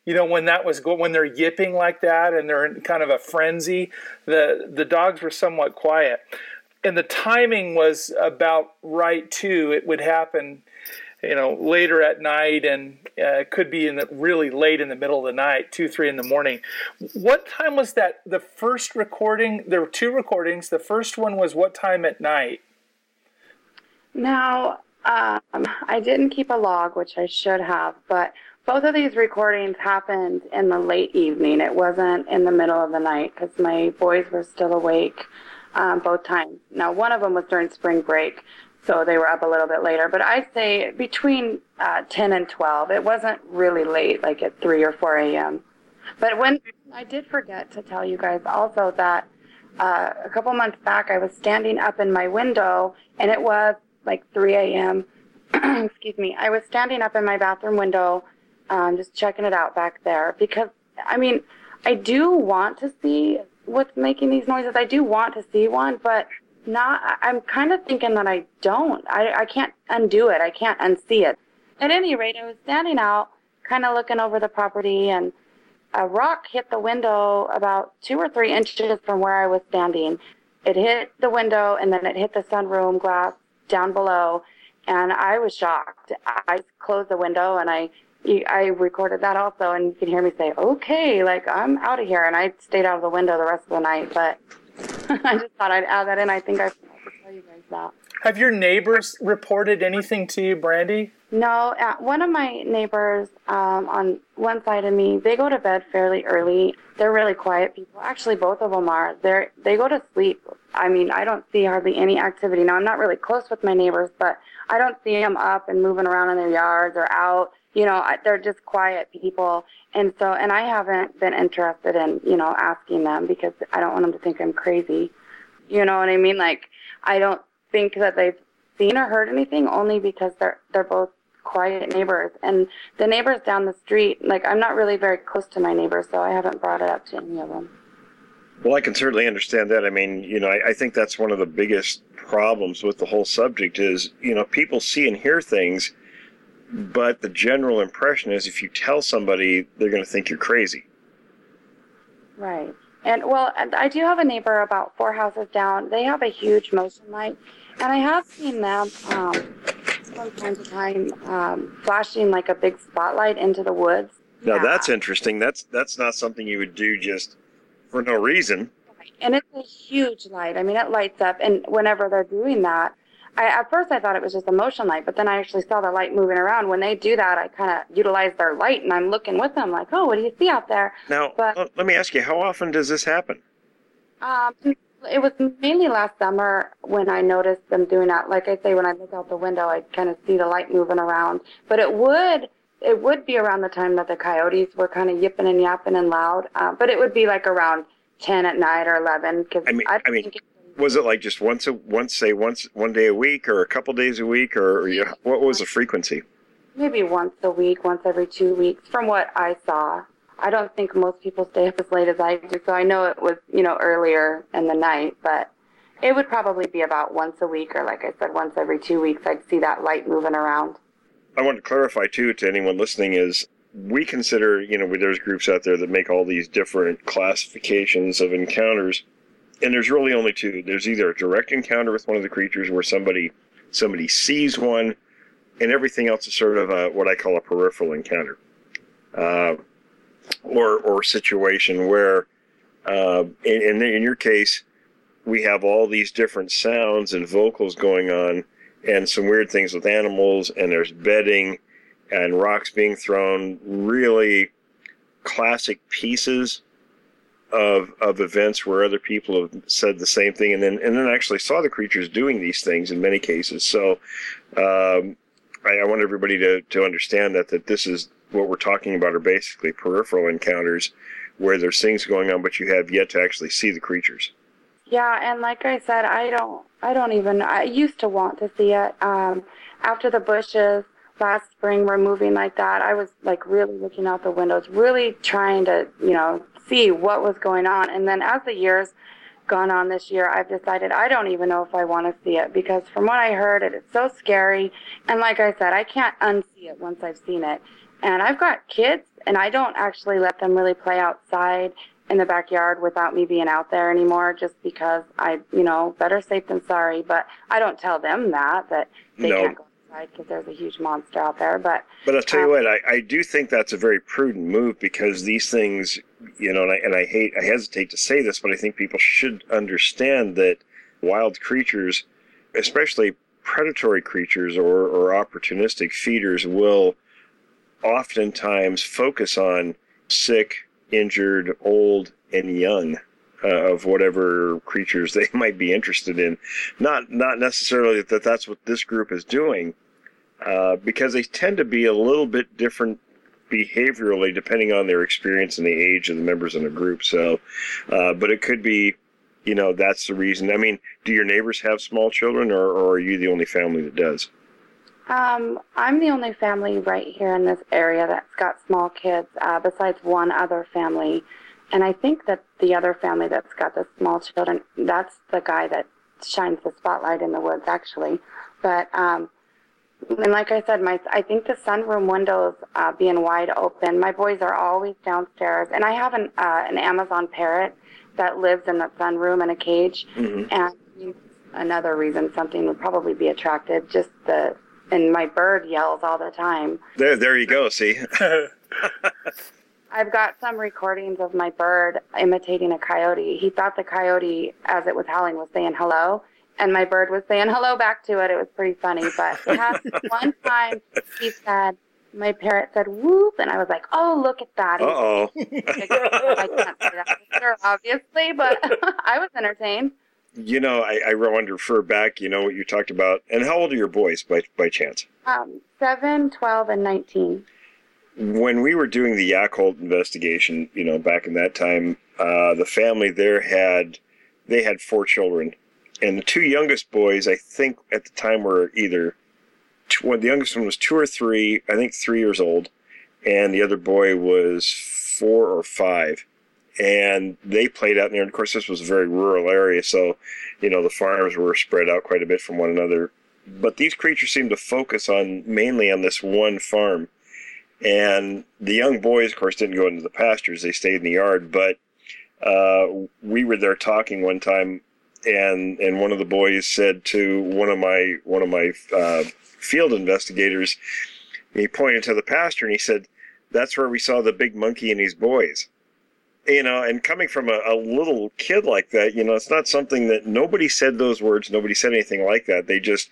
You know when that was when they're yipping like that and they're in kind of a frenzy, the the dogs were somewhat quiet. And the timing was about right too. It would happen you know later at night and uh, it could be in the really late in the middle of the night two three in the morning. What time was that the first recording? There were two recordings. The first one was what time at night? Now um, i didn't keep a log which i should have but both of these recordings happened in the late evening. It wasn't in the middle of the night because my boys were still awake um, both times. Now one of them was during spring break so they were up a little bit later. But I'd say between uh, 10 and 12. It wasn't really late, like at 3 or 4 a.m. But when I did forget to tell you guys also that uh, a couple months back, I was standing up in my window and it was like 3 a.m. excuse me, I was standing up in my bathroom window, um, just checking it out back there because, I mean, I do want to see what's making these noises. I do want to see one, but not, I'm kind of thinking that I don't. I, I can't undo it. I can't unsee it. At any rate, I was standing out, kind of looking over the property, and a rock hit the window about two or three inches from where I was standing. It hit the window and then it hit the sunroom glass down below, and I was shocked. I closed the window and I I recorded that also, and you can hear me say, "Okay, like I'm out of here," and I stayed out of the window the rest of the night. But I just thought I'd add that in. I think I forgot to tell you guys that. Have your neighbors reported anything to you, Brandy? No, uh, one of my neighbors um, on one side of me, they go to bed fairly early. They're really quiet people. Actually, both of them are. They they go to sleep. I mean, I don't see hardly any activity. Now, I'm not really close with my neighbors, but I don't see them up and moving around in their yards or out. You know, they're just quiet people. And so, and I haven't been interested in, you know, asking them because I don't want them to think I'm crazy. You know what I mean? Like, I don't think that they've seen or heard anything only because they're they're both quiet neighbors and the neighbors down the street like i'm not really very close to my neighbors so i haven't brought it up to any of them Well, I can certainly understand that. I mean, you know, I, I think that's one of the biggest problems with the whole subject is, you know, people see and hear things, but the general impression is if you tell somebody, they're going to think you're crazy. right and well i do have a neighbor about four houses down they have a huge motion light and i have seen them um, from time to time um, flashing like a big spotlight into the woods Now Yeah. that's interesting. That's that's not something you would do just for no reason. and it's a huge light. I mean, it lights up, and whenever they're doing that, I at first I thought it was just a motion light, but then I actually saw the light moving around. When they do that, I kind of utilize their light, and I'm looking with them, like, oh, what do you see out there? Now, But- let- me ask you, how often does this happen? Um, it was mainly last summer when I noticed them doing that. Like I say, when I look out the window, I kind of see the light moving around. But it would it would be around the time that the coyotes were kind of yipping and yapping and loud. Uh, but it would be like around ten at night or eleven because I mean- I, I mean, Was it like just once a once say once one day a week or a couple days a week or, or you, what was the frequency? maybe once a week, once every two weeks, from what I saw. I don't think most people stay up as late as I do, so I know it was, you know, earlier in the night, but it would probably be about once a week, or like I said, once every two weeks, I'd see that light moving around. I want to clarify too to anyone listening is we consider you know there's groups out there that make all these different classifications of encounters, and there's really only two. There's either a direct encounter with one of the creatures where somebody somebody sees one, and everything else is sort of a, what I call a peripheral encounter, uh, or or situation where, uh, in, in in your case, we have all these different sounds and vocals going on and some weird things with animals, and there's bedding and rocks being thrown. Really classic pieces of of events where other people have said the same thing, and then and then actually saw the creatures doing these things in many cases. So um, I, I want everybody to to understand that that this is what we're talking about are basically peripheral encounters where there's things going on, but you have yet to actually see the creatures. Yeah, and like I said, I don't, I don't even. I used to want to see it. Um, after the bushes last spring were moving like that, I was like really looking out the windows, really trying to, you know, see what was going on. And then as the years gone on this year, I've decided I don't even know if I want to see it because from what I heard, it, it is so scary. And like I said, I can't unsee it once I've seen it. And I've got kids, and I don't actually let them really play outside in the backyard without me being out there anymore just because I, you know, better safe than sorry. But I don't tell them that, that they No. can't go outside because there's a huge monster out there. But But I'll tell you Um, what, I, I do think that's a very prudent move because these things, you know, and I, and I hate, I hesitate to say this, but I think people should understand that wild creatures, especially predatory creatures or, or opportunistic feeders, will oftentimes focus on sick, injured, old, and young. Uh, of whatever creatures they might be interested in, not not necessarily that that's what this group is doing, uh, because they tend to be a little bit different behaviorally depending on their experience and the age of the members in the group. So, uh, but it could be, you know, that's the reason. I mean, do your neighbors have small children, or, or are you the only family that does? Um, I'm the only family right here in this area that's got small kids, uh, besides one other family. And I think that the other family that's got the small children, that's the guy that shines the spotlight in the woods, actually. But, um, and like I said, my I think the sunroom windows uh, being wide open. My boys are always downstairs, and I have an uh, an Amazon parrot that lives in the sunroom in a cage. Mhm. And another reason something would probably be attracted, just the and my bird yells all the time. There, there you go. See, I've got some recordings of my bird imitating a coyote. He thought the coyote, as it was howling, was saying hello, and my bird was saying hello back to it. It was pretty funny. But it had one time he said, my parrot said whoop, and I was like, oh, look at that. uh oh. I can't say that for sure, obviously, but I was entertained. You know, I, I want to refer back. You know what you talked about, and how old are your boys by by chance? Um, 7, 12, and 19. when we were doing the Yacolt investigation, you know, back in that time, uh, the family there had they had four children, and the two youngest boys, I think, at the time were either two, the youngest one was two or three, I think three years old, and the other boy was four or five, and they played out there. And of course, this was a very rural area, so you know the farms were spread out quite a bit from one another. But these creatures seemed to focus on mainly on this one farm and the young boys, of course, didn't go into the pastures; they stayed in the yard. But uh, we were there talking one time, and and one of the boys said to one of my one of my uh, field investigators, he pointed to the pasture and he said, "That's where we saw the big monkey and his boys." You know, and coming from a, a little kid like that, you know, it's not something that nobody said those words. Nobody said anything like that. They just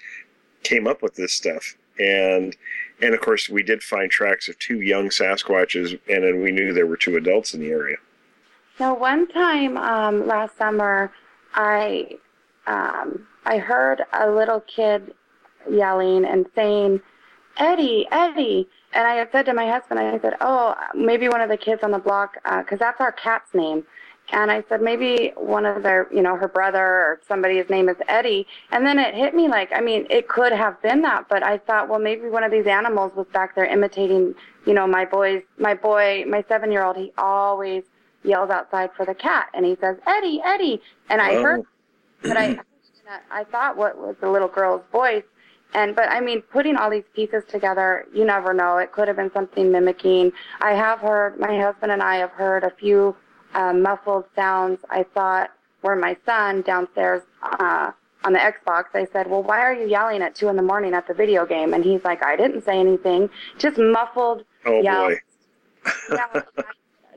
came up with this stuff, and and of course, we did find tracks of two young Sasquatches, and then we knew there were two adults in the area. Now, one time um, last summer, I um, I heard a little kid yelling and saying, "Eddie, Eddie!" And I had said to my husband, I said, "Oh, maybe one of the kids on the block, uh, because that's our cat's name." And I said, maybe one of their, you know, her brother or somebody's name is Eddie. And then it hit me like, I mean, it could have been that, but I thought, well, maybe one of these animals was back there imitating, you know, my boys, my boy, my seven year old, he always yells outside for the cat and he says, Eddie, Eddie. And I Oh. heard, but I, I thought what was the little girl's voice. And, but I mean, putting all these pieces together, you never know. It could have been something mimicking. I have heard, my husband and I have heard a few uh, muffled sounds. I thought were my son downstairs uh, on the Xbox. I said, "Well, why are you yelling at two in the morning at the video game?" And he's like, "I didn't say anything. Just muffled Oh yells." boy! Yeah,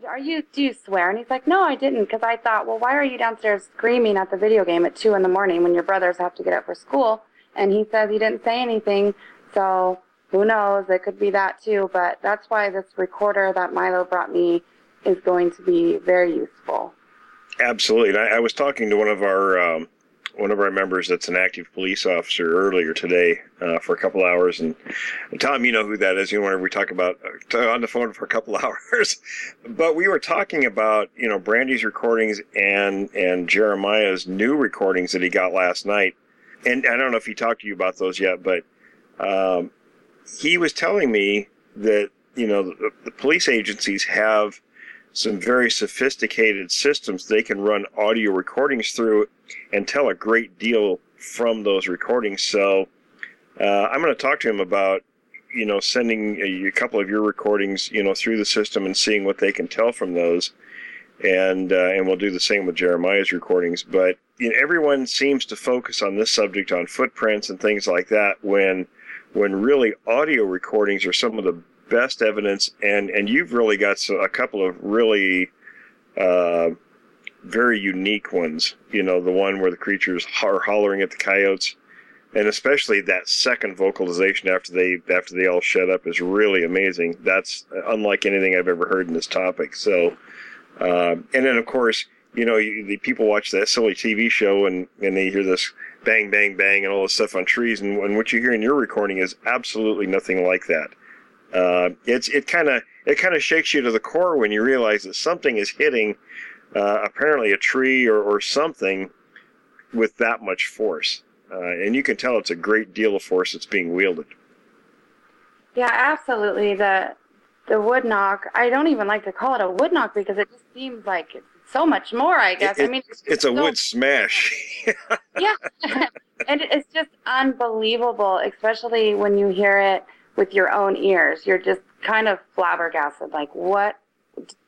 are you? Do you swear? And he's like, "No, I didn't." Because I thought, "Well, why are you downstairs screaming at the video game at two in the morning when your brothers have to get up for school?" And he says he didn't say anything. So who knows? It could be that too. But that's why this recorder that Milo brought me is going to be very useful. Absolutely. I, I was talking to one of our um, one of our members that's an active police officer earlier today uh, for a couple hours, and, and Tom, you know who that is. You know, whenever we talk about uh, on the phone for a couple hours, but we were talking about you know Brandy's recordings and and Jeremiah's new recordings that he got last night, and I don't know if he talked to you about those yet, but um, he was telling me that you know the, the police agencies have some very sophisticated systems they can run audio recordings through and tell a great deal from those recordings. So uh, I'm going to talk to him about you know sending a, a couple of your recordings you know through the system and seeing what they can tell from those. And uh, and we'll do the same with Jeremiah's recordings. But you know, everyone seems to focus on this subject on footprints and things like that when when really audio recordings are some of the best evidence and and you've really got so, a couple of really uh, very unique ones you know the one where the creatures are hollering at the coyotes. And especially that second vocalization after they after they all shut up is really amazing. That's unlike anything i've ever heard in this topic. So um, and then of course you know you, the people watch that silly tv show and and they hear this bang bang bang and all this stuff on trees. And, and what you hear in your recording is absolutely nothing like that. Uh, it's it kind of it kind of shakes you to the core when you realize that something is hitting uh, apparently a tree or, or something with that much force, uh, and you can tell it's a great deal of force that's being wielded. Yeah, absolutely. The the wood knock. I don't even like to call it a wood knock because it just seems like it's so much more. I guess. It- I mean, It's a so- wood smash. yeah, and it's just unbelievable, especially when you hear it with your own ears. You're just kind of flabbergasted. Like what?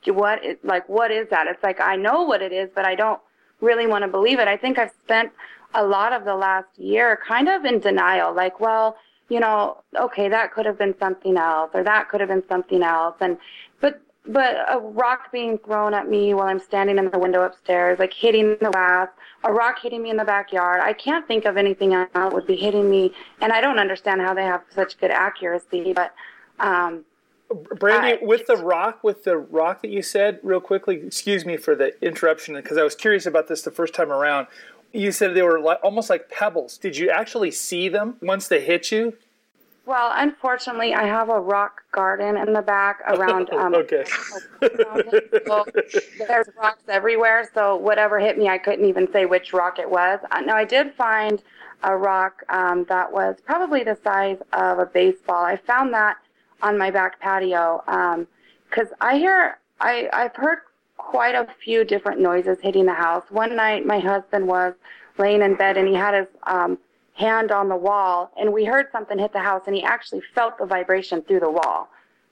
What? Is, like what is that? It's like I know what it is, but I don't really want to believe it. I think I've spent a lot of the last year kind of in denial. Like, well, you know, okay, that could have been something else, or that could have been something else, and but but a rock being thrown at me while I'm standing in the window upstairs, like hitting the glass, a rock hitting me in the backyard. I can't think of anything else that would be hitting me, and I don't understand how they have such good accuracy. But um, Brandy, with the rock, with the rock that you said, real quickly, excuse me for the interruption, because I was curious about this the first time around. You said they were like, almost like pebbles. Did you actually see them once they hit you? well, unfortunately, I have a rock garden in the back around. Um, Okay. there's rocks everywhere. So whatever hit me, I couldn't even say which rock it was. Uh, now I did find a rock um, that was probably the size of a baseball. I found that on my back patio because I hear I I've heard quite a few different noises hitting the house. One night, my husband was laying in bed and he had his um, hand on the wall, and we heard something hit the house, and he actually felt the vibration through the wall.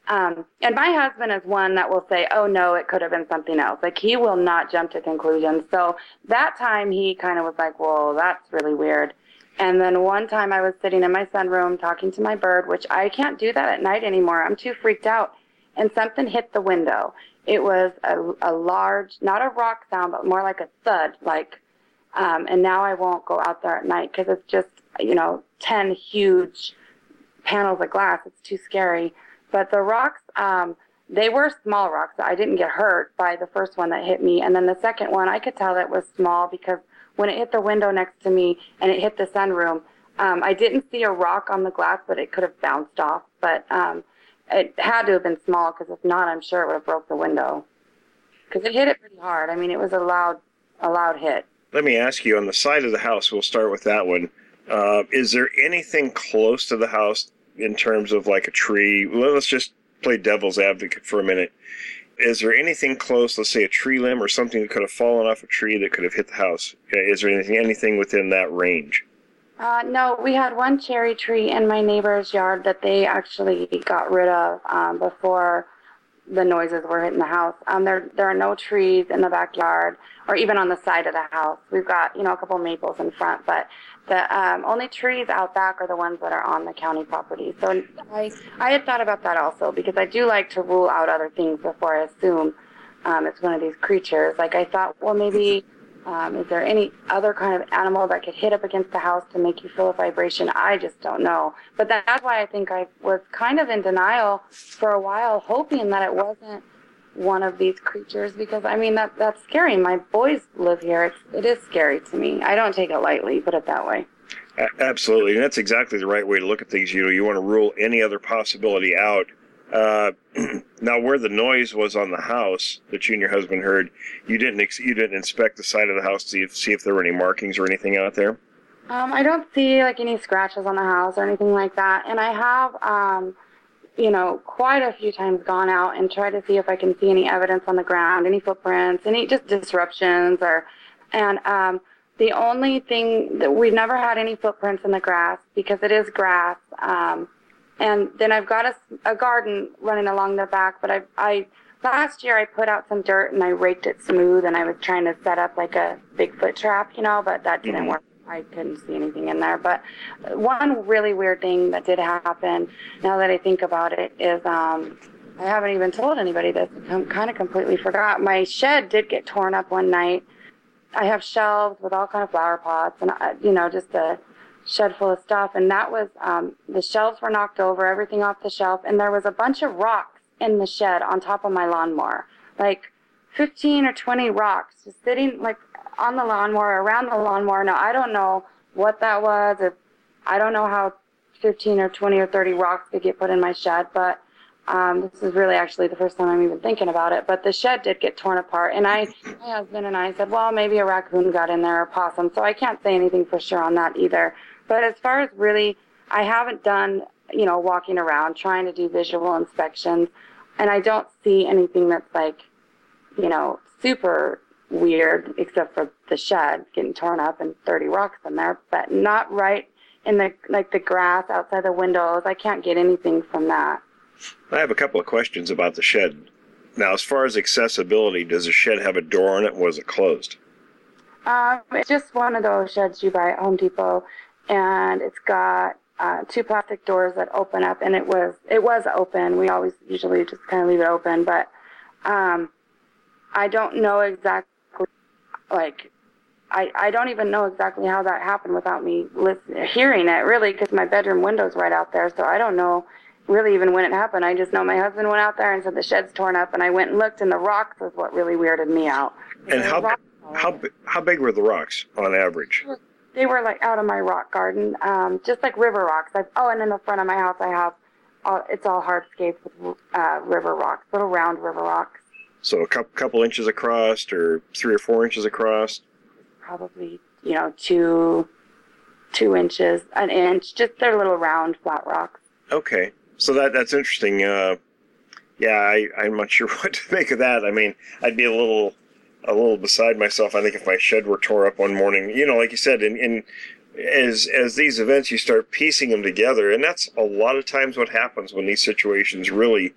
Um, and my husband is one that will say, "Oh no, it could have been something else." Like he will not jump to conclusions. So that time he kind of was like, "Whoa, that's really weird." And then one time I was sitting in my sunroom talking to my bird, which I can't do that at night anymore. I'm too freaked out. And something hit the window. It was a, a large, not a rock sound, but more like a thud, like. Um, and now I won't go out there at night because it's just, you know, ten huge panels of glass. It's too scary. But the rocks, um, they were small rocks. I didn't get hurt by the first one that hit me. And then the second one, I could tell that was small because when it hit the window next to me and it hit the sunroom, um, I didn't see a rock on the glass, but it could have bounced off. But um, it had to have been small because if not, I'm sure it would have broke the window. Because it hit it pretty hard. I mean, it was a loud, a loud hit. Let me ask you on the side of the house, we'll start with that one. Uh, is there anything close to the house in terms of like a tree? Let's just play devil's advocate for a minute. Is there anything close, let's say a tree limb or something that could have fallen off a tree that could have hit the house? Is there anything, anything within that range? Uh, no, we had one cherry tree in my neighbor's yard that they actually got rid of um, before the noises were hitting the house. Um, there, there are no trees in the backyard or even on the side of the house. We've got, you know, a couple maples in front, but the um, only trees out back are the ones that are on the county property. So I, I had thought about that also because I do like to rule out other things before I assume um, it's one of these creatures. Like I thought, well, maybe um, is there any other kind of animal that could hit up against the house to make you feel a vibration? I just don't know. But that's why I think I was kind of in denial for a while, hoping that it wasn't one of these creatures because I mean that that's scary. My boys live here. It's, it is scary to me. I don't take it lightly. Put it that way. A- absolutely, and that's exactly the right way to look at things. You know, you want to rule any other possibility out. Uh, now, where the noise was on the house that you and your husband heard, you didn't ex- you didn't inspect the side of the house to see if, see if there were any markings or anything out there. Um, I don't see like any scratches on the house or anything like that. And I have, um, you know, quite a few times gone out and tried to see if I can see any evidence on the ground, any footprints, any just disruptions or, and, um, the only thing that we've never had any footprints in the grass because it is grass. Um, and then I've got a, a garden running along the back, but I, I, last year I put out some dirt and I raked it smooth and I was trying to set up like a Bigfoot trap, you know, but that didn't work. I couldn't see anything in there. But one really weird thing that did happen, now that I think about it, is um, I haven't even told anybody this. I kind of completely forgot. My shed did get torn up one night. I have shelves with all kind of flower pots and uh, you know just a shed full of stuff. And that was um, the shelves were knocked over, everything off the shelf, and there was a bunch of rocks in the shed on top of my lawnmower, like 15 or 20 rocks just sitting like on the lawnmower, around the lawnmower. Now I don't know what that was. If I don't know how 15 or 20 or 30 rocks could get put in my shed, but um, this is really actually the first time I'm even thinking about it. But the shed did get torn apart, and I, my husband and I said, well, maybe a raccoon got in there or a possum. So I can't say anything for sure on that either. But as far as really, I haven't done you know, walking around trying to do visual inspections, and I don't see anything that's like, you know, super weird except for the shed getting torn up and 30 rocks in there, but not right in the like the grass outside the windows. I can't get anything from that. I have a couple of questions about the shed. Now, as far as accessibility, does the shed have a door on it? Was it closed? Um, it's just one of those sheds you buy at Home Depot, and it's got uh, two plastic doors that open up, and it was it was open. We always usually just kind of leave it open, but um, I don't know exactly like I, I don't even know exactly how that happened without me listen, hearing it really because my bedroom window's right out there so i don't know really even when it happened. I just know my husband went out there and said the shed's torn up and i went and looked and the rocks was what really weirded me out. And how rocks- how how big were the rocks on average? they were like out of my rock garden um, just like river rocks. I've, oh and in the front of my house i have all, it's all hardscapes with uh, river rocks little round river rocks So a couple, couple inches across, or three or four inches across. probably you know two two inches an inch just they're little round flat rocks Okay, so that that's interesting. Uh, yeah, I, I'm not sure what to make of that. I mean, I'd be a little a little beside myself. I think if my shed were tore up one morning, you know, like you said, in, in as as these events, you start piecing them together, and that's a lot of times what happens when these situations really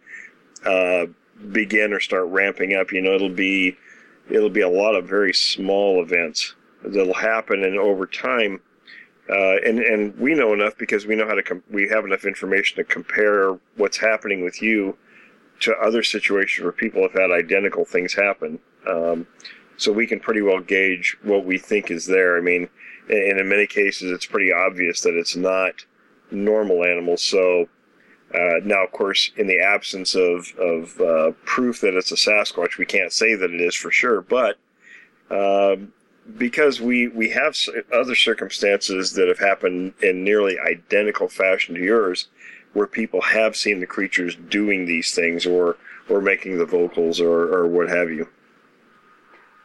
uh, begin or start ramping up. You know, it'll be it'll be a lot of very small events that'll happen, and over time. Uh, and and we know enough because we know how to com- we have enough information to compare what's happening with you to other situations where people have had identical things happen. Um, so we can pretty well gauge what we think is there. I mean, and in many cases, it's pretty obvious that it's not normal animals. So uh, now, of course, in the absence of of uh, proof that it's a Sasquatch, we can't say that it is for sure. But um, because we we have other circumstances that have happened in nearly identical fashion to yours, where people have seen the creatures doing these things or or making the vocals or or what have you.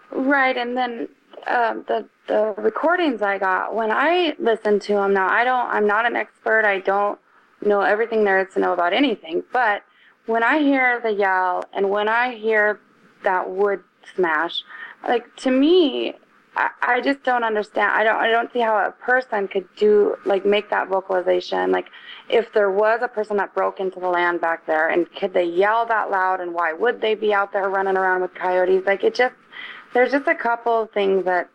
Right, and then um, the the recordings I got when I listened to them. Now I don't. I'm not an expert. I don't know everything there is to know about anything. But when I hear the yell and when I hear that wood smash, like to me, I, I just don't understand. I don't. I don't see how a person could do like make that vocalization. Like if there was a person that broke into the land back there, and could they yell that loud? And why would they be out there running around with coyotes? Like it just there's just a couple of things that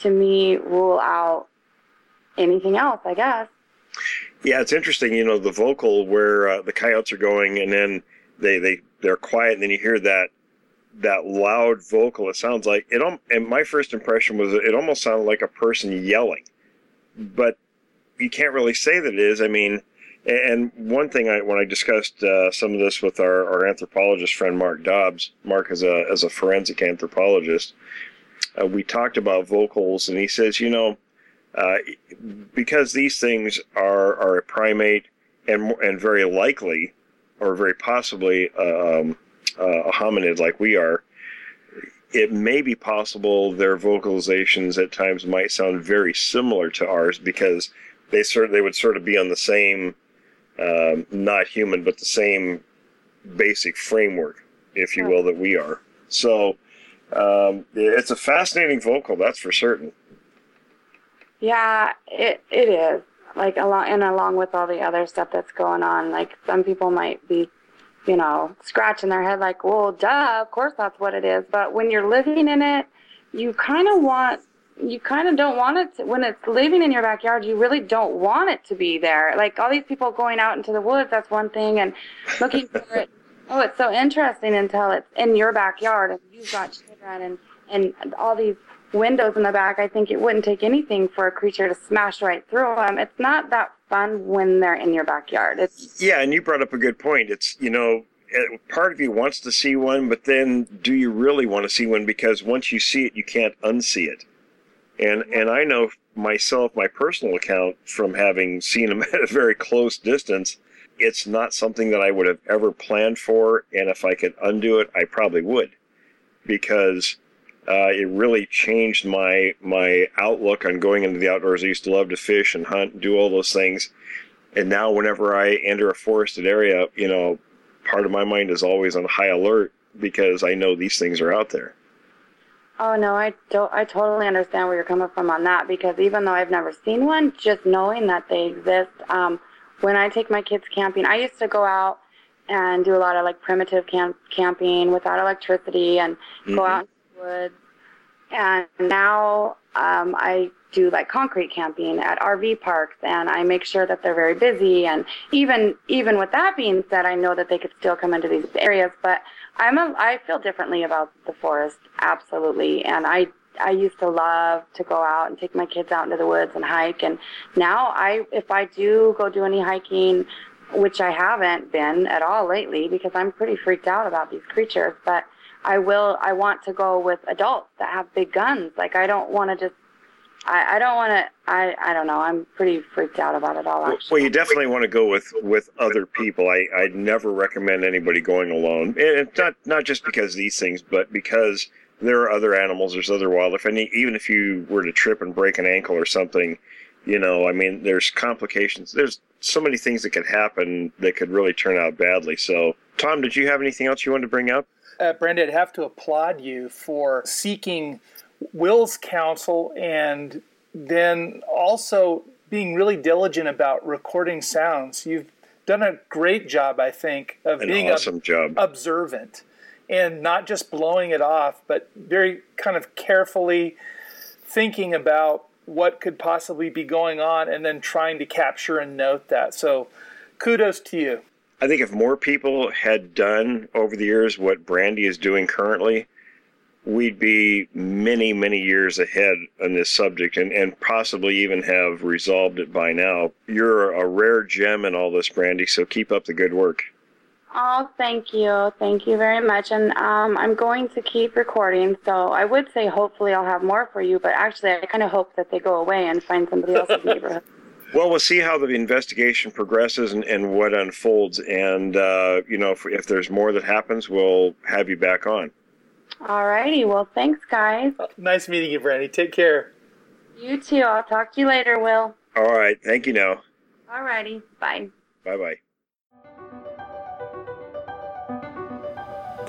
to me rule out anything else, I guess. Yeah, it's interesting. You know, the vocal where uh, the coyotes are going, and then they they they're quiet, and then you hear that that loud vocal. It sounds like it. And my first impression was it almost sounded like a person yelling, but you can't really say that it is. I mean, and one thing I when I discussed uh, some of this with our, our anthropologist friend Mark Dobbs, Mark is a as a forensic anthropologist, uh, we talked about vocals, and he says, you know, uh, because these things are are a primate and and very likely, or very possibly, um, uh, a hominid like we are. It may be possible their vocalizations at times might sound very similar to ours because they sort they would sort of be on the same, um, not human, but the same basic framework, if you will, that we are. So um, it's a fascinating vocal, that's for certain. Yeah, it it is. Like along and along with all the other stuff that's going on, like some people might be, you know, scratching their head like, well, duh, of course that's what it is. But when you're living in it, you kind of want you kind of don't want it to, when it's living in your backyard you really don't want it to be there like all these people going out into the woods that's one thing and looking for it oh it's so interesting until it's in your backyard and you've got children and and all these windows in the back i think it wouldn't take anything for a creature to smash right through them it's not that fun when they're in your backyard it's Yeah, and you brought up a good point. It's, you know, eh, part of you wants to see one, but then do you really want to see one? Because once you see it, you can't unsee it. And and I know myself, my personal account from having seen them at a very close distance, it's not something that I would have ever planned for. And if I could undo it, I probably would, because uh, it really changed my my outlook on going into the outdoors. I used to love to fish and hunt and do all those things And now, whenever I enter a forested area, you know, part of my mind is always on high alert because I know these things are out there. Oh no, I don't. I totally understand where you're coming from on that because even though I've never seen one, just knowing that they exist. Um, when I take my kids camping, I used to go out and do a lot of like primitive camp camping without electricity and mm-hmm. go out And now um, I do like concrete camping at RV parks, and I make sure that they're very busy. And even even with that being said, I know that they could still come into these areas, but I'm a I feel differently about the forest, absolutely. And I I used to love to go out and take my kids out into the woods and hike, and now I if I do go do any hiking, which I haven't been at all lately because I'm pretty freaked out about these creatures, but. I will. I want to go with adults that have big guns. Like I don't want to just I, I don't want to. I, I don't know. I'm pretty freaked out about it all. Actually. Well, you definitely want to go with with other people. I I never recommend anybody going alone. And not not just because these things, but because there are other animals. There's other wildlife, and even if you were to trip and break an ankle or something, you know, I mean, there's complications. There's so many things that could happen that could really turn out badly. So, Tom, did you have anything else you wanted to bring up? Uh, Brenda, I'd have to applaud you for seeking Will's counsel and then also being really diligent about recording sounds. You've done a great job, I think, of An being awesome ob- job. observant and not just blowing it off, but very kind of carefully thinking about what could possibly be going on and then trying to capture and note that. So kudos to you. I think if more people had done over the years what Brandy is doing currently, we'd be many, many years ahead on this subject and, and possibly even have resolved it by now. You're a rare gem in all this, Brandy, so keep up the good work. Oh, thank you. Thank you very much. And um, I'm going to keep recording. So I would say hopefully I'll have more for you, but actually I kind of hope that they go away and find somebody else's neighborhood. Well, we'll see how the investigation progresses and, and what unfolds. And, uh, you know, if, if there's more that happens, we'll have you back on. All righty. Well, thanks, guys. Nice meeting you, Brandy. Take care. You too. I'll talk to you later, Will. All right. Thank you now. All righty. Bye. Bye bye.